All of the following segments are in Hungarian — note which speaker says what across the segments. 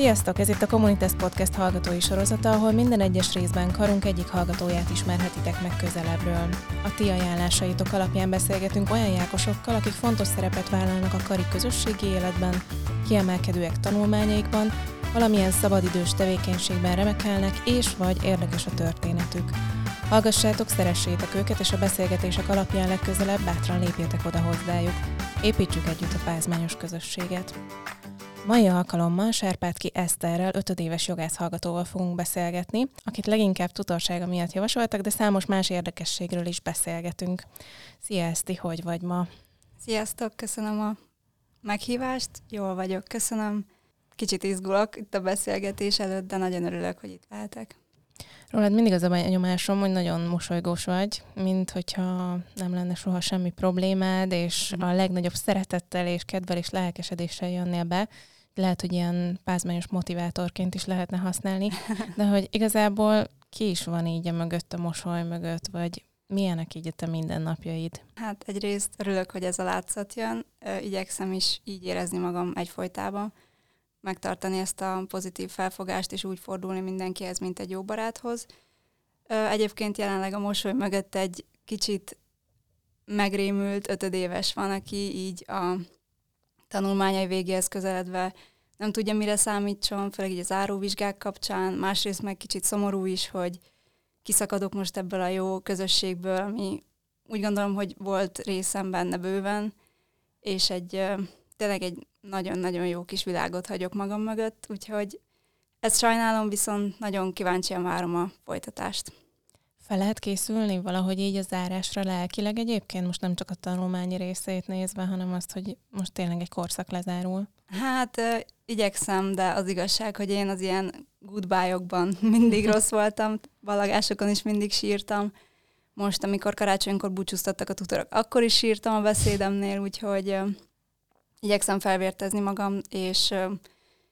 Speaker 1: Sziasztok! Ez itt a Communitas Podcast hallgatói sorozata, ahol minden egyes részben karunk egyik hallgatóját ismerhetitek meg közelebbről. A ti ajánlásaitok alapján beszélgetünk olyan jákosokkal, akik fontos szerepet vállalnak a kari közösségi életben, kiemelkedőek tanulmányaikban, valamilyen szabadidős tevékenységben remekelnek, és vagy érdekes a történetük. Hallgassátok, szeressétek őket, és a beszélgetések alapján legközelebb bátran lépjetek oda hozzájuk. Építsük együtt a pázmányos közösséget. Mai alkalommal Serpátki Eszterrel, ötödéves jogász hallgatóval fogunk beszélgetni, akit leginkább tutorsága miatt javasoltak, de számos más érdekességről is beszélgetünk. Szia Eszti, hogy vagy ma?
Speaker 2: Sziasztok, köszönöm a meghívást, jól vagyok, köszönöm. Kicsit izgulok itt a beszélgetés előtt, de nagyon örülök, hogy itt lehetek.
Speaker 1: Rólad mindig az a nyomásom, hogy nagyon mosolygós vagy, mint hogyha nem lenne soha semmi problémád, és a legnagyobb szeretettel és kedvel és lelkesedéssel jönnél be. Lehet, hogy ilyen pázmányos motivátorként is lehetne használni, de hogy igazából ki is van így a mögött, a mosoly mögött, vagy milyenek így a te mindennapjaid?
Speaker 2: Hát egyrészt örülök, hogy ez a látszat jön, igyekszem is így érezni magam egyfolytában megtartani ezt a pozitív felfogást, és úgy fordulni mindenkihez, mint egy jó baráthoz. Egyébként jelenleg a mosoly mögött egy kicsit megrémült ötödéves van, aki így a tanulmányai végéhez közeledve nem tudja, mire számítson, főleg így az áróvizsgák kapcsán, másrészt meg kicsit szomorú is, hogy kiszakadok most ebből a jó közösségből, ami úgy gondolom, hogy volt részem benne bőven, és egy tényleg egy nagyon-nagyon jó kis világot hagyok magam mögött, úgyhogy ezt sajnálom, viszont nagyon kíváncsian várom a folytatást.
Speaker 1: Fel lehet készülni valahogy így a zárásra lelkileg egyébként, most nem csak a tanulmányi részét nézve, hanem azt, hogy most tényleg egy korszak lezárul?
Speaker 2: Hát igyekszem, de az igazság, hogy én az ilyen goodbye-okban mindig rossz voltam, balagásokon is mindig sírtam. Most, amikor karácsonykor búcsúztattak a tutorok, akkor is sírtam a beszédemnél, úgyhogy igyekszem felvértezni magam, és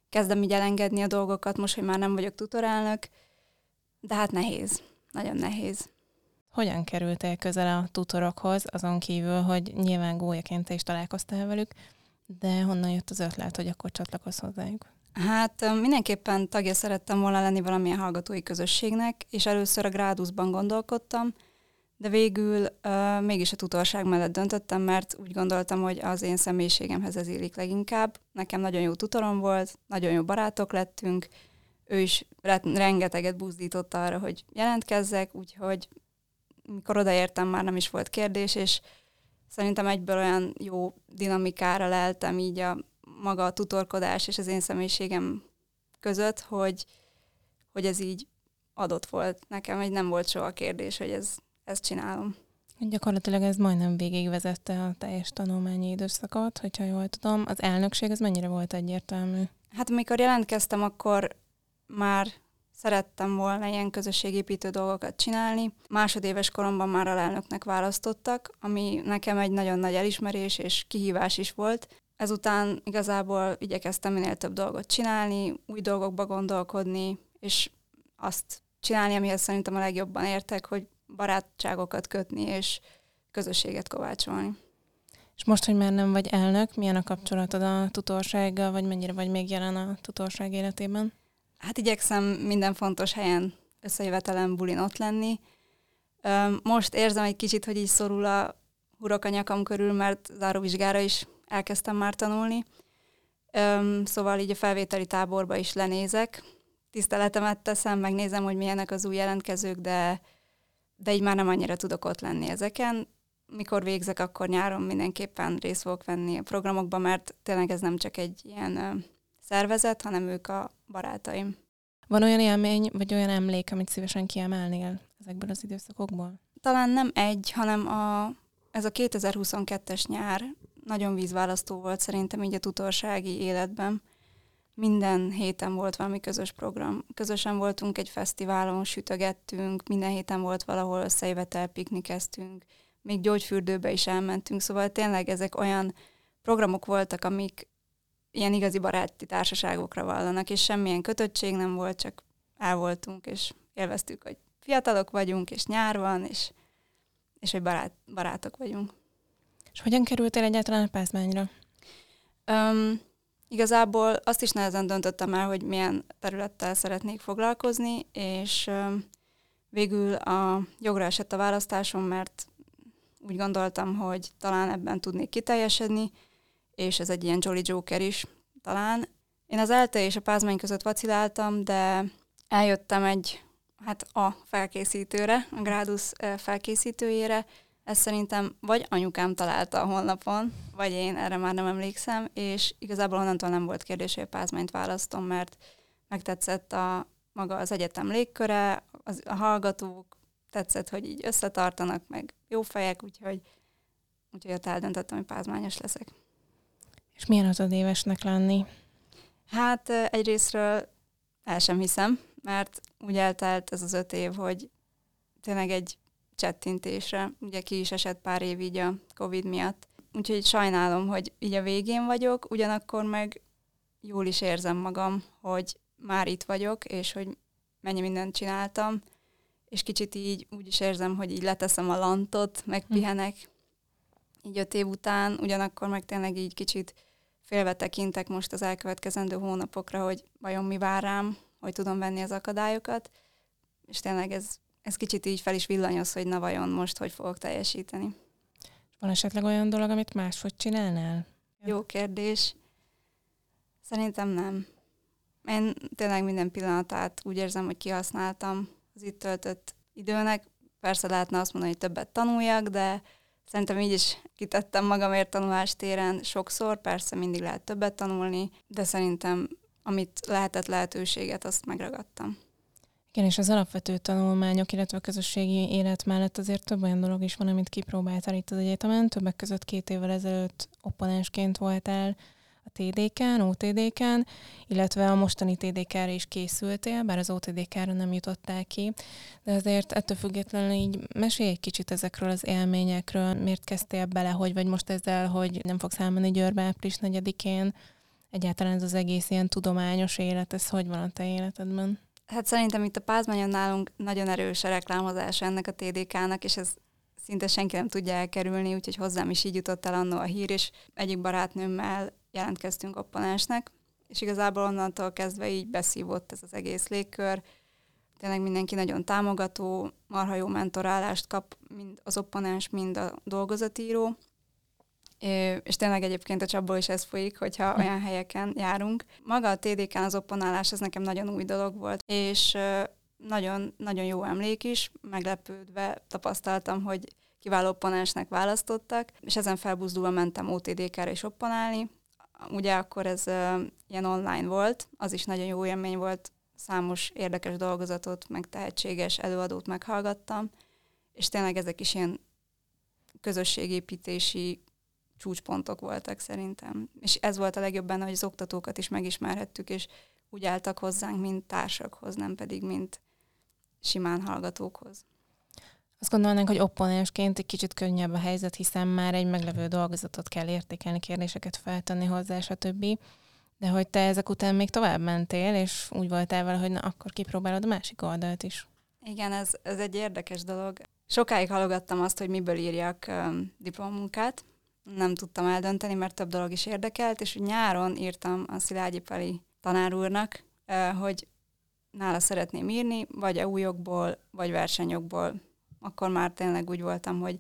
Speaker 2: kezdem így elengedni a dolgokat, most, hogy már nem vagyok tutorálnök, de hát nehéz, nagyon nehéz.
Speaker 1: Hogyan kerültél közel a tutorokhoz, azon kívül, hogy nyilván gólyaként te is találkoztál velük, de honnan jött az ötlet, hogy akkor csatlakozz hozzájuk?
Speaker 2: Hát mindenképpen tagja szerettem volna lenni valamilyen hallgatói közösségnek, és először a Gráduszban gondolkodtam, de végül uh, mégis a tutorság mellett döntöttem, mert úgy gondoltam, hogy az én személyiségemhez ez illik leginkább. Nekem nagyon jó tutorom volt, nagyon jó barátok lettünk, ő is rengeteget buzdított arra, hogy jelentkezzek, úgyhogy mikor odaértem, már nem is volt kérdés, és szerintem egyből olyan jó dinamikára leltem így a maga a tutorkodás és az én személyiségem között, hogy, hogy ez így adott volt nekem, hogy nem volt soha kérdés, hogy ez ezt csinálom.
Speaker 1: Gyakorlatilag ez majdnem végigvezette a teljes tanulmányi időszakot, hogyha jól tudom. Az elnökség az mennyire volt egyértelmű?
Speaker 2: Hát amikor jelentkeztem, akkor már szerettem volna ilyen közösségépítő dolgokat csinálni. Másodéves koromban már alelnöknek választottak, ami nekem egy nagyon nagy elismerés és kihívás is volt. Ezután igazából igyekeztem minél több dolgot csinálni, új dolgokba gondolkodni, és azt csinálni, amihez szerintem a legjobban értek, hogy barátságokat kötni, és közösséget kovácsolni.
Speaker 1: És most, hogy már nem vagy elnök, milyen a kapcsolatod a tutorsággal, vagy mennyire vagy még jelen a tutorság életében?
Speaker 2: Hát igyekszem minden fontos helyen összejövetelen bulin ott lenni. Most érzem egy kicsit, hogy így szorul a hurok a nyakam körül, mert záróvizsgára is elkezdtem már tanulni. Szóval így a felvételi táborba is lenézek. Tiszteletemet teszem, megnézem, hogy milyenek az új jelentkezők, de de így már nem annyira tudok ott lenni ezeken. Mikor végzek, akkor nyáron mindenképpen részt fogok venni a programokban, mert tényleg ez nem csak egy ilyen szervezet, hanem ők a barátaim.
Speaker 1: Van olyan élmény, vagy olyan emlék, amit szívesen kiemelnél ezekből az időszakokból?
Speaker 2: Talán nem egy, hanem a, ez a 2022-es nyár nagyon vízválasztó volt szerintem így a tutorsági életben minden héten volt valami közös program. Közösen voltunk egy fesztiválon, sütögettünk, minden héten volt valahol összejövetel, piknikeztünk, még gyógyfürdőbe is elmentünk, szóval tényleg ezek olyan programok voltak, amik ilyen igazi baráti társaságokra vallanak, és semmilyen kötöttség nem volt, csak el voltunk, és élveztük, hogy fiatalok vagyunk, és nyár van, és, és hogy barát, barátok vagyunk.
Speaker 1: És hogyan kerültél egyáltalán a pázmányra? Um,
Speaker 2: Igazából azt is nehezen döntöttem el, hogy milyen területtel szeretnék foglalkozni, és végül a jogra esett a választásom, mert úgy gondoltam, hogy talán ebben tudnék kiteljesedni, és ez egy ilyen Jolly Joker is talán. Én az ELTE és a pázmány között vaciláltam, de eljöttem egy, hát a felkészítőre, a Gradus felkészítőjére, ezt szerintem vagy anyukám találta a honlapon, vagy én, erre már nem emlékszem, és igazából onnantól nem volt kérdés, hogy a pázmányt választom, mert megtetszett a maga az egyetem légköre, az, a hallgatók, tetszett, hogy így összetartanak, meg jó fejek, úgyhogy, úgyhogy ott eldöntöttem, hogy pázmányos leszek.
Speaker 1: És milyen az évesnek lenni?
Speaker 2: Hát egyrésztről el sem hiszem, mert úgy eltelt ez az öt év, hogy tényleg egy csettintésre, ugye ki is esett pár év így a Covid miatt. Úgyhogy sajnálom, hogy így a végén vagyok, ugyanakkor meg jól is érzem magam, hogy már itt vagyok, és hogy mennyi mindent csináltam, és kicsit így úgy is érzem, hogy így leteszem a lantot, megpihenek így öt év után, ugyanakkor meg tényleg így kicsit félve tekintek most az elkövetkezendő hónapokra, hogy vajon mi vár rám, hogy tudom venni az akadályokat, és tényleg ez, ez kicsit így fel is villanyoz, hogy na vajon most hogy fogok teljesíteni.
Speaker 1: Van esetleg olyan dolog, amit máshogy csinálnál?
Speaker 2: Jó kérdés. Szerintem nem. Én tényleg minden pillanatát úgy érzem, hogy kihasználtam az itt töltött időnek. Persze lehetne azt mondani, hogy többet tanuljak, de szerintem így is kitettem magamért tanulástéren sokszor, persze mindig lehet többet tanulni, de szerintem amit lehetett lehetőséget, azt megragadtam.
Speaker 1: Igen, és az alapvető tanulmányok, illetve a közösségi élet mellett azért több olyan dolog is van, amit kipróbáltál itt az egyetemen. Többek között két évvel ezelőtt opponensként voltál a TDK-n, OTDK-n, illetve a mostani TDK-re is készültél, bár az OTDK-ra nem jutottál ki, de azért ettől függetlenül így mesélj egy kicsit ezekről az élményekről, miért kezdtél bele, hogy vagy most ezzel, hogy nem fogsz elmenni Győrbe április 4-én, egyáltalán ez az egész ilyen tudományos élet, ez hogy van a te életedben?
Speaker 2: Hát szerintem itt a Pázmányon nálunk nagyon erős a reklámozása ennek a TDK-nak, és ez szinte senki nem tudja elkerülni, úgyhogy hozzám is így jutott el annó a hír, és egyik barátnőmmel jelentkeztünk opponensnek, és igazából onnantól kezdve így beszívott ez az egész légkör. Tényleg mindenki nagyon támogató, marha jó mentorálást kap mind az opponens, mind a dolgozatíró. És tényleg egyébként a csapból is ez folyik, hogyha hm. olyan helyeken járunk. Maga a TDK-n az opponálás, ez nekem nagyon új dolog volt, és nagyon, nagyon jó emlék is, meglepődve tapasztaltam, hogy kiváló opponensnek választottak, és ezen felbuzdulva mentem OTDK-re is opponálni, Ugye akkor ez ilyen online volt, az is nagyon jó élmény volt, számos érdekes dolgozatot, meg tehetséges előadót meghallgattam, és tényleg ezek is ilyen közösségépítési csúcspontok voltak szerintem. És ez volt a legjobb benne, hogy az oktatókat is megismerhettük, és úgy álltak hozzánk, mint társakhoz, nem pedig mint simán hallgatókhoz.
Speaker 1: Azt gondolnánk, hogy opponensként egy kicsit könnyebb a helyzet, hiszen már egy meglevő dolgozatot kell értékelni, kérdéseket feltenni hozzá, stb. De hogy te ezek után még tovább mentél, és úgy voltál vele, hogy na, akkor kipróbálod a másik oldalt is.
Speaker 2: Igen, ez, ez egy érdekes dolog. Sokáig halogattam azt, hogy miből írjak um, diplomunkát. Nem tudtam eldönteni, mert több dolog is érdekelt, és nyáron írtam a Szilágyi Pali tanár úrnak, uh, hogy nála szeretném írni, vagy a újokból, vagy versenyokból akkor már tényleg úgy voltam, hogy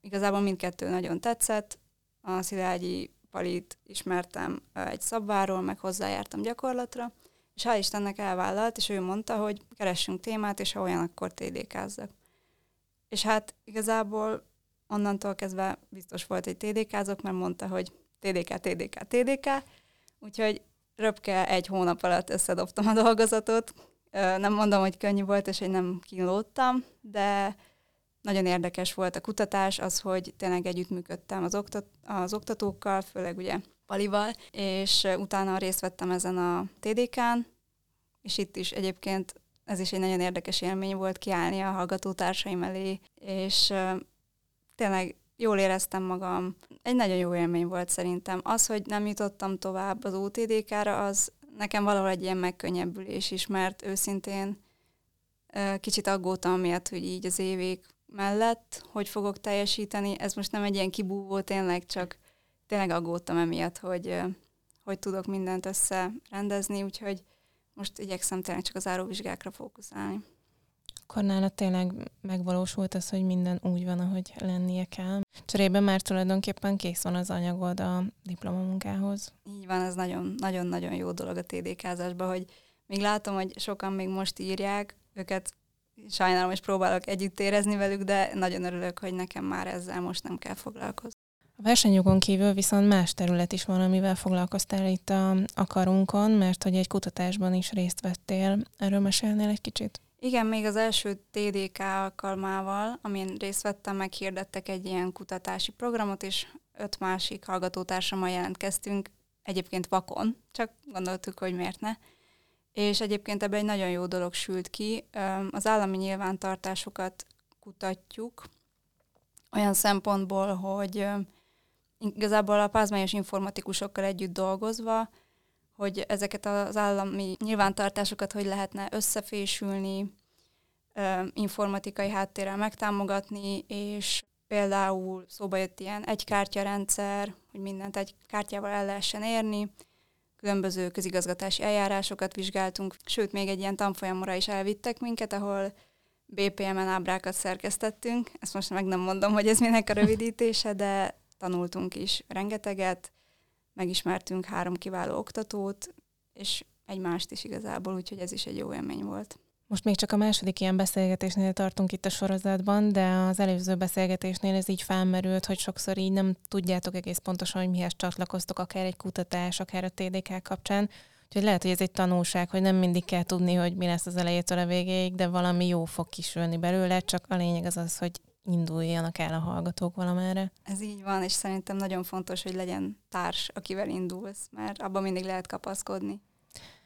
Speaker 2: igazából mindkettő nagyon tetszett. A Szilágyi Palit ismertem egy szabváról, meg hozzájártam gyakorlatra, és hál' Istennek elvállalt, és ő mondta, hogy keressünk témát, és ha olyan, akkor TDK-zzak. És hát igazából onnantól kezdve biztos volt, hogy TDK-zok, mert mondta, hogy TDK, TDK, TDK, úgyhogy röpke egy hónap alatt összedobtam a dolgozatot, nem mondom, hogy könnyű volt, és hogy nem kínlódtam, de nagyon érdekes volt a kutatás, az, hogy tényleg együttműködtem az, oktat, az oktatókkal, főleg ugye Palival, és utána részt vettem ezen a TDK-n, és itt is egyébként ez is egy nagyon érdekes élmény volt kiállni a hallgatótársaim elé, és tényleg jól éreztem magam. Egy nagyon jó élmény volt szerintem. Az, hogy nem jutottam tovább az OTDK-ra, az nekem valahol egy ilyen megkönnyebbülés is, mert őszintén kicsit aggódtam miatt, hogy így az évig mellett, hogy fogok teljesíteni. Ez most nem egy ilyen kibúvó tényleg, csak tényleg aggódtam emiatt, hogy, hogy tudok mindent összerendezni, úgyhogy most igyekszem tényleg csak az áróvizsgákra fókuszálni.
Speaker 1: Akkor nálad tényleg megvalósult az, hogy minden úgy van, ahogy lennie kell. Cserében már tulajdonképpen kész van az anyagod a diplomamunkához.
Speaker 2: Így van, ez nagyon-nagyon jó dolog a TDK-zásban, hogy még látom, hogy sokan még most írják, őket sajnálom, és próbálok együtt érezni velük, de nagyon örülök, hogy nekem már ezzel most nem kell foglalkozni.
Speaker 1: A versenyjogon kívül viszont más terület is van, amivel foglalkoztál itt a, a karunkon, mert hogy egy kutatásban is részt vettél. Erről mesélnél egy kicsit?
Speaker 2: Igen, még az első TDK alkalmával, amin részt vettem, meghirdettek egy ilyen kutatási programot, és öt másik hallgatótársammal jelentkeztünk, egyébként vakon, csak gondoltuk, hogy miért ne. És egyébként ebben egy nagyon jó dolog sült ki. Az állami nyilvántartásokat kutatjuk, olyan szempontból, hogy igazából a pázmányos informatikusokkal együtt dolgozva, hogy ezeket az állami nyilvántartásokat hogy lehetne összefésülni, informatikai háttérrel megtámogatni, és például szóba jött ilyen egy kártyarendszer, hogy mindent egy kártyával el lehessen érni, különböző közigazgatási eljárásokat vizsgáltunk, sőt, még egy ilyen tanfolyamra is elvittek minket, ahol BPM-en ábrákat szerkesztettünk. Ezt most meg nem mondom, hogy ez minek a rövidítése, de tanultunk is rengeteget, megismertünk három kiváló oktatót, és egymást is igazából, úgyhogy ez is egy jó élmény volt.
Speaker 1: Most még csak a második ilyen beszélgetésnél tartunk itt a sorozatban, de az előző beszélgetésnél ez így felmerült, hogy sokszor így nem tudjátok egész pontosan, hogy mihez csatlakoztok, akár egy kutatás, akár a TDK kapcsán. Úgyhogy lehet, hogy ez egy tanulság, hogy nem mindig kell tudni, hogy mi lesz az elejétől a végéig, de valami jó fog kisülni belőle, csak a lényeg az az, hogy induljanak el a hallgatók valamerre.
Speaker 2: Ez így van, és szerintem nagyon fontos, hogy legyen társ, akivel indulsz, mert abban mindig lehet kapaszkodni.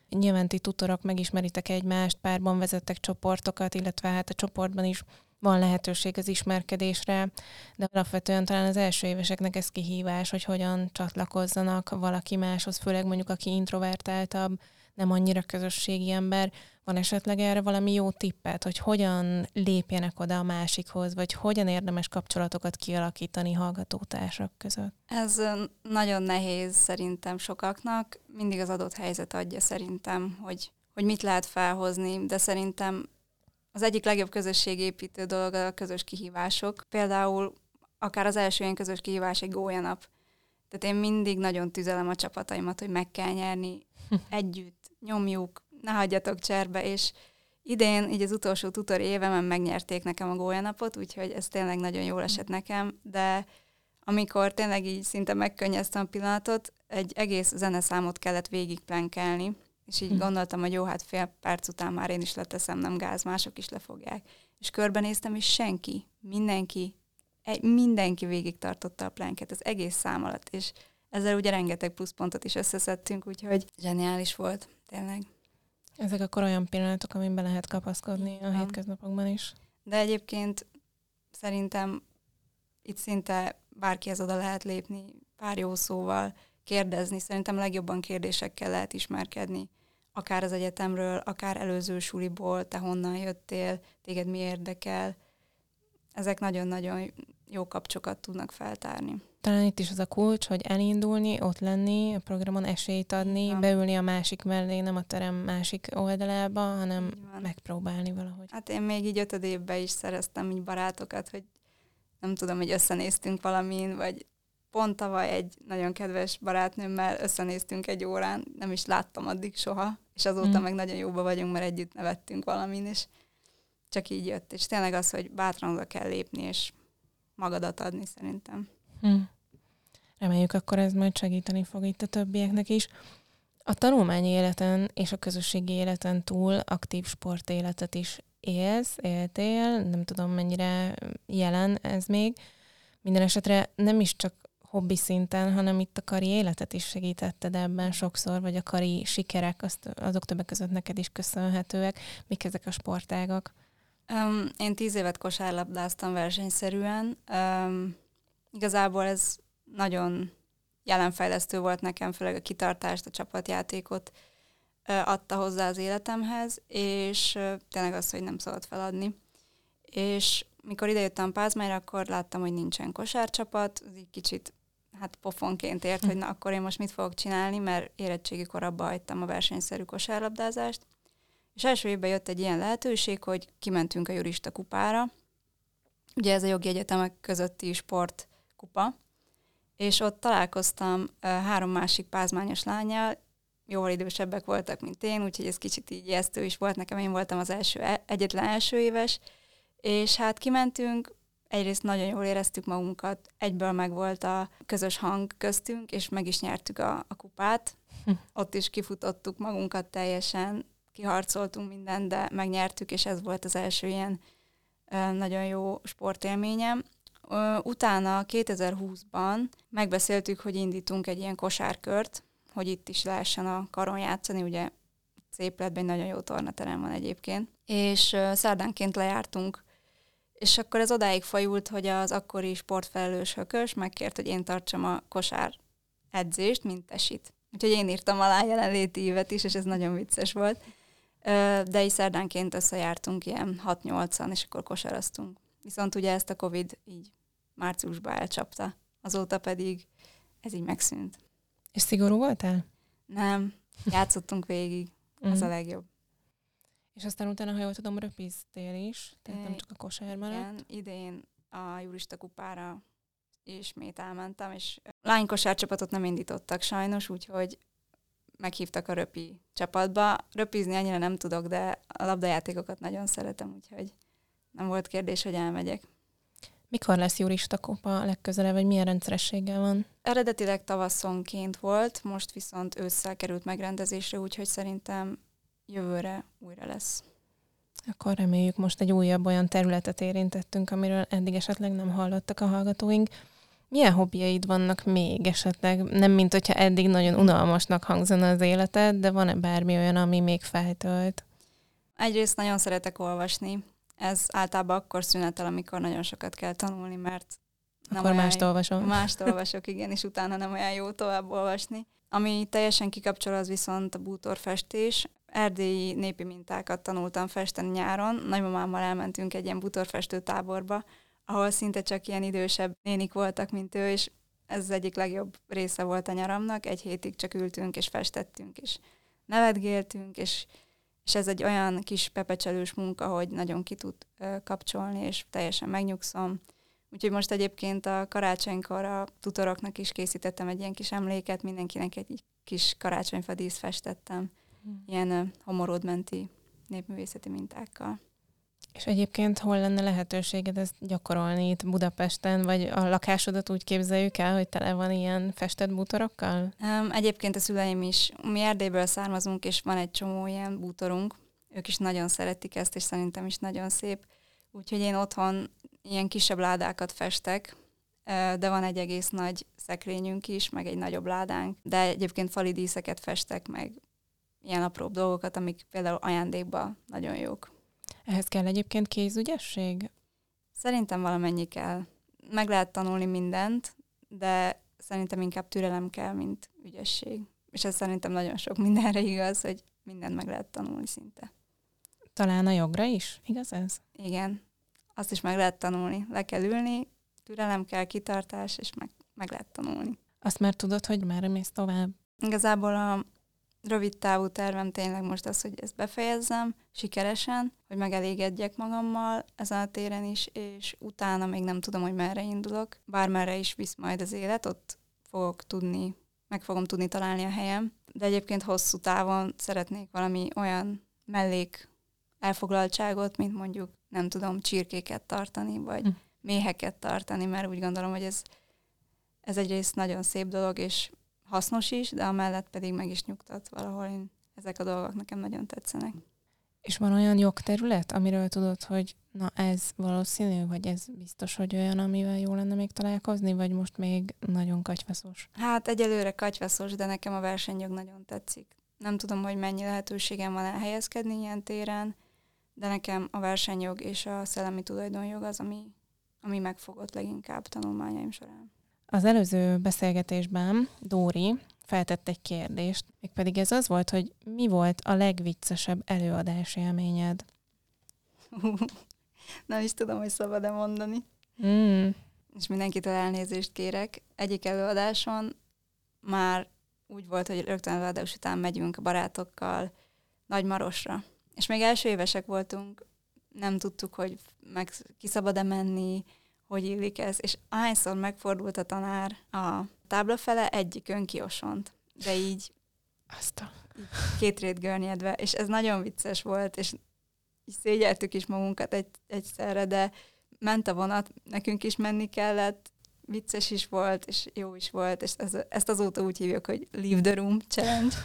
Speaker 1: Nyilván ti tutorok megismeritek egymást, párban vezettek csoportokat, illetve hát a csoportban is van lehetőség az ismerkedésre, de alapvetően talán az első éveseknek ez kihívás, hogy hogyan csatlakozzanak valaki máshoz, főleg mondjuk aki introvertáltabb, nem annyira közösségi ember, van esetleg erre valami jó tippet, hogy hogyan lépjenek oda a másikhoz, vagy hogyan érdemes kapcsolatokat kialakítani hallgatótársak között?
Speaker 2: Ez nagyon nehéz szerintem sokaknak. Mindig az adott helyzet adja szerintem, hogy, hogy mit lehet felhozni, de szerintem az egyik legjobb közösségépítő dolog a közös kihívások. Például akár az első ilyen közös kihívás egy gólyanap. Tehát én mindig nagyon tüzelem a csapataimat, hogy meg kell nyerni együtt, nyomjuk, ne hagyjatok cserbe, és idén, így az utolsó tutor évemen megnyerték nekem a gólyanapot, úgyhogy ez tényleg nagyon jól esett nekem, de amikor tényleg így szinte megkönnyeztem a pillanatot, egy egész zeneszámot kellett végigplenkelni, és így hm. gondoltam, hogy jó, hát fél perc után már én is leteszem, nem gáz, mások is lefogják. És körbenéztem, és senki, mindenki, egy, mindenki végig tartotta a plánket az egész szám alatt, és ezzel ugye rengeteg pluszpontot is összeszedtünk, úgyhogy zseniális volt, tényleg.
Speaker 1: Ezek akkor olyan pillanatok, amiben lehet kapaszkodni a hétköznapokban is.
Speaker 2: De egyébként szerintem itt szinte bárkihez oda lehet lépni pár jó szóval, kérdezni. Szerintem legjobban kérdésekkel lehet ismerkedni. Akár az egyetemről, akár előző suliból, te honnan jöttél, téged mi érdekel. Ezek nagyon-nagyon jó kapcsokat tudnak feltárni.
Speaker 1: Talán itt is az a kulcs, hogy elindulni, ott lenni, a programon esélyt adni, Igen. beülni a másik mellé, nem a terem másik oldalába, hanem megpróbálni valahogy.
Speaker 2: Hát én még így ötödévben is szereztem így barátokat, hogy nem tudom, hogy összenéztünk valamin, vagy pont tavaly egy nagyon kedves barátnőmmel összenéztünk egy órán, nem is láttam addig soha, és azóta mm. meg nagyon jóba vagyunk, mert együtt nevettünk valamin, és csak így jött. És tényleg az, hogy bátran oda kell lépni, és magadat adni szerintem. Hm.
Speaker 1: Reméljük, akkor ez majd segíteni fog itt a többieknek is. A tanulmányi életen és a közösségi életen túl aktív sportéletet is élsz, éltél, nem tudom mennyire jelen ez még. Minden esetre nem is csak hobbi szinten, hanem itt a kari életet is segítetted ebben sokszor, vagy a kari sikerek, azt, azok többek között neked is köszönhetőek. Mik ezek a sportágak?
Speaker 2: Um, én tíz évet kosárlabdáztam versenyszerűen. Um, igazából ez nagyon jelenfejlesztő volt nekem, főleg a kitartást, a csapatjátékot uh, adta hozzá az életemhez, és uh, tényleg az, hogy nem szabad feladni. És mikor idejöttem Pázmányra, akkor láttam, hogy nincsen kosárcsapat, az egy kicsit hát pofonként ért, hogy na akkor én most mit fogok csinálni, mert érettségi korabban hagytam a versenyszerű kosárlabdázást. És első évben jött egy ilyen lehetőség, hogy kimentünk a jurista kupára. Ugye ez a jogi egyetemek közötti sportkupa, és ott találkoztam három másik pázmányos lányjal, jóval idősebbek voltak, mint én, úgyhogy ez kicsit így ijesztő is volt nekem, én voltam az első, e, egyetlen első éves, és hát kimentünk, egyrészt nagyon jól éreztük magunkat, egyből meg volt a közös hang köztünk, és meg is nyertük a, a kupát. Hm. Ott is kifutottuk magunkat teljesen, kiharcoltunk mindent, de megnyertük, és ez volt az első ilyen nagyon jó sportélményem. Utána 2020-ban megbeszéltük, hogy indítunk egy ilyen kosárkört, hogy itt is lehessen a karon játszani, ugye Szépletben egy nagyon jó tornaterem van egyébként, és szerdánként lejártunk, és akkor ez odáig fajult, hogy az akkori sportfelelős hökös megkért, hogy én tartsam a kosár edzést, mint esit. Úgyhogy én írtam alá jelenléti évet is, és ez nagyon vicces volt. De is szerdánként összejártunk ilyen 6-8-an, és akkor kosaraztunk. Viszont ugye ezt a Covid így márciusban elcsapta. Azóta pedig ez így megszűnt.
Speaker 1: És szigorú voltál?
Speaker 2: Nem, játszottunk végig. Ez a mhm. legjobb.
Speaker 1: És aztán utána, ha jól tudom, röpiztél is, tehát nem csak a kosár maradt.
Speaker 2: Igen, idén a jurista kupára ismét elmentem, és lánykosár csapatot nem indítottak sajnos, úgyhogy meghívtak a röpi csapatba. Röpizni annyira nem tudok, de a labdajátékokat nagyon szeretem, úgyhogy nem volt kérdés, hogy elmegyek.
Speaker 1: Mikor lesz jurista kupa legközelebb, vagy milyen rendszerességgel van?
Speaker 2: Eredetileg tavaszonként volt, most viszont ősszel került megrendezésre, úgyhogy szerintem jövőre újra lesz.
Speaker 1: Akkor reméljük most egy újabb olyan területet érintettünk, amiről eddig esetleg nem hallottak a hallgatóink. Milyen hobbiaid vannak még esetleg? Nem, mint hogyha eddig nagyon unalmasnak hangzana az életed, de van-e bármi olyan, ami még feltölt?
Speaker 2: Egyrészt nagyon szeretek olvasni. Ez általában akkor szünetel, amikor nagyon sokat kell tanulni, mert
Speaker 1: nem akkor mást olvasom.
Speaker 2: Mást olvasok, igen, és utána nem olyan jó tovább olvasni. Ami teljesen kikapcsol, az viszont a bútorfestés. Erdélyi népi mintákat tanultam festeni nyáron. Nagymamámmal elmentünk egy ilyen bútorfestő táborba, ahol szinte csak ilyen idősebb nénik voltak, mint ő, és ez az egyik legjobb része volt a nyaramnak. Egy hétig csak ültünk és festettünk, és nevetgéltünk, és, és ez egy olyan kis pepecselős munka, hogy nagyon ki tud kapcsolni, és teljesen megnyugszom. Úgyhogy most egyébként a karácsonykor a tutoroknak is készítettem egy ilyen kis emléket, mindenkinek egy kis karácsonyfadísz festettem, hmm. ilyen homorodmenti népművészeti mintákkal.
Speaker 1: És egyébként hol lenne lehetőséged ezt gyakorolni itt Budapesten, vagy a lakásodat úgy képzeljük el, hogy tele van ilyen festett bútorokkal?
Speaker 2: Um, egyébként a szüleim is, mi Erdélyből származunk, és van egy csomó ilyen bútorunk, ők is nagyon szeretik ezt, és szerintem is nagyon szép. Úgyhogy én otthon ilyen kisebb ládákat festek, de van egy egész nagy szekrényünk is, meg egy nagyobb ládánk, de egyébként fali díszeket festek, meg ilyen apróbb dolgokat, amik például ajándékban nagyon jók.
Speaker 1: Ehhez kell egyébként kézügyesség?
Speaker 2: Szerintem valamennyi kell. Meg lehet tanulni mindent, de szerintem inkább türelem kell, mint ügyesség. És ez szerintem nagyon sok mindenre igaz, hogy mindent meg lehet tanulni szinte.
Speaker 1: Talán a jogra is? Igaz ez?
Speaker 2: Igen azt is meg lehet tanulni. Le kell ülni, türelem kell, kitartás, és meg, meg lehet tanulni.
Speaker 1: Azt már tudod, hogy már mész tovább?
Speaker 2: Igazából a rövid távú tervem tényleg most az, hogy ezt befejezzem sikeresen, hogy megelégedjek magammal ezen a téren is, és utána még nem tudom, hogy merre indulok. Bármerre is visz majd az élet, ott fogok tudni, meg fogom tudni találni a helyem. De egyébként hosszú távon szeretnék valami olyan mellék elfoglaltságot, mint mondjuk nem tudom, csirkéket tartani, vagy hm. méheket tartani, mert úgy gondolom, hogy ez, ez egyrészt nagyon szép dolog, és hasznos is, de amellett pedig meg is nyugtat valahol. Én, ezek a dolgok nekem nagyon tetszenek.
Speaker 1: És van olyan jogterület, amiről tudod, hogy na ez valószínű, vagy ez biztos, hogy olyan, amivel jó lenne még találkozni, vagy most még nagyon katyvaszos?
Speaker 2: Hát egyelőre katyvaszos, de nekem a versenyjog nagyon tetszik. Nem tudom, hogy mennyi lehetőségem van elhelyezkedni ilyen téren, de nekem a versenyjog és a szellemi tulajdonjog az, ami, ami megfogott leginkább tanulmányaim során.
Speaker 1: Az előző beszélgetésben Dóri feltett egy kérdést, mégpedig ez az volt, hogy mi volt a legviccesebb előadás élményed?
Speaker 2: Nem is tudom, hogy szabad-e mondani.
Speaker 1: Mm.
Speaker 2: és mindenkitől elnézést kérek. Egyik előadáson már úgy volt, hogy rögtön előadás után megyünk a barátokkal Nagymarosra. És még első évesek voltunk, nem tudtuk, hogy meg ki szabad-e menni, hogy illik ez, és ahányszor megfordult a tanár a tábla fele, egyik önkiosont, de így,
Speaker 1: Azt a...
Speaker 2: két rét görnyedve, és ez nagyon vicces volt, és szégyeltük is magunkat egy, egyszerre, de ment a vonat, nekünk is menni kellett, vicces is volt, és jó is volt, és ez, ezt azóta úgy hívjuk, hogy Leave the Room Challenge,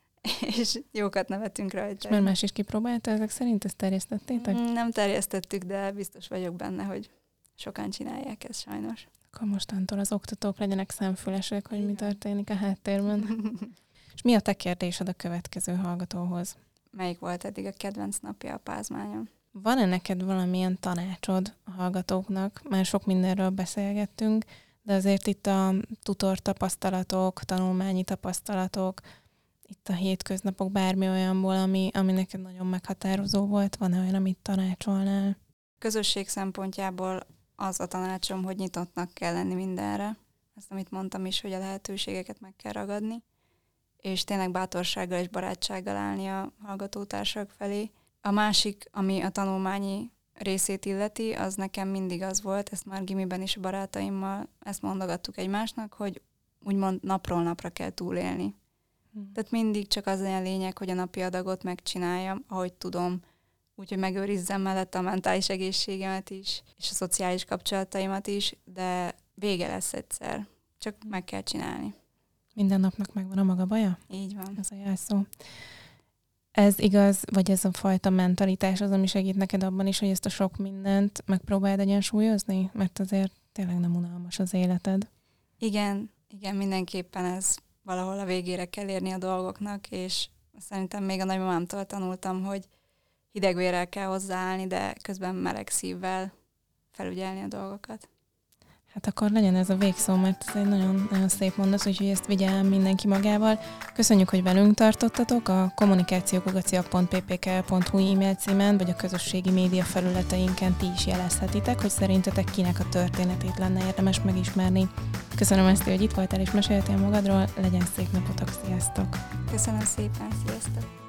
Speaker 2: és jókat nevetünk
Speaker 1: És
Speaker 2: rajta.
Speaker 1: már más is kipróbálta, ezek szerint ezt terjesztettétek?
Speaker 2: Nem terjesztettük, de biztos vagyok benne, hogy sokan csinálják ezt sajnos.
Speaker 1: Akkor mostantól az oktatók legyenek szemfülesek, hogy mi történik a háttérben. És mi a te kérdésed a következő hallgatóhoz?
Speaker 2: Melyik volt eddig a kedvenc napja a pázmányon?
Speaker 1: Van-e neked valamilyen tanácsod a hallgatóknak? Már sok mindenről beszélgettünk, de azért itt a tutor tapasztalatok, tanulmányi tapasztalatok, itt a hétköznapok bármi olyanból, ami, ami neked nagyon meghatározó volt, van-e olyan, amit tanácsolnál?
Speaker 2: Közösség szempontjából az a tanácsom, hogy nyitottnak kell lenni mindenre. Ezt, amit mondtam is, hogy a lehetőségeket meg kell ragadni, és tényleg bátorsággal és barátsággal állni a hallgatótársak felé. A másik, ami a tanulmányi részét illeti, az nekem mindig az volt, ezt már gimiben is a barátaimmal ezt mondogattuk egymásnak, hogy úgymond napról napra kell túlélni. Tehát mindig csak az a lényeg, hogy a napi adagot megcsináljam, ahogy tudom, úgyhogy megőrizzem mellette a mentális egészségemet is, és a szociális kapcsolataimat is, de vége lesz egyszer. Csak meg kell csinálni.
Speaker 1: Minden napnak megvan a maga baja?
Speaker 2: Így van.
Speaker 1: Ez a jelszó. Ez igaz, vagy ez a fajta mentalitás az, ami segít neked abban is, hogy ezt a sok mindent megpróbáld egyensúlyozni? Mert azért tényleg nem unalmas az életed.
Speaker 2: Igen, igen, mindenképpen ez valahol a végére kell érni a dolgoknak, és szerintem még a nagymamámtól tanultam, hogy hidegvérrel kell hozzáállni, de közben meleg szívvel felügyelni a dolgokat.
Speaker 1: Hát akkor legyen ez a végszó, mert ez egy nagyon, nagyon szép mondat, úgyhogy ezt vigye el mindenki magával. Köszönjük, hogy velünk tartottatok. A kommunikációkugacia.ppk.hu e-mail címen, vagy a közösségi média felületeinken ti is jelezhetitek, hogy szerintetek kinek a történetét lenne érdemes megismerni. Köszönöm ezt, hogy itt voltál és meséltél magadról. Legyen szép napotok, sziasztok!
Speaker 2: Köszönöm szépen, sziasztok!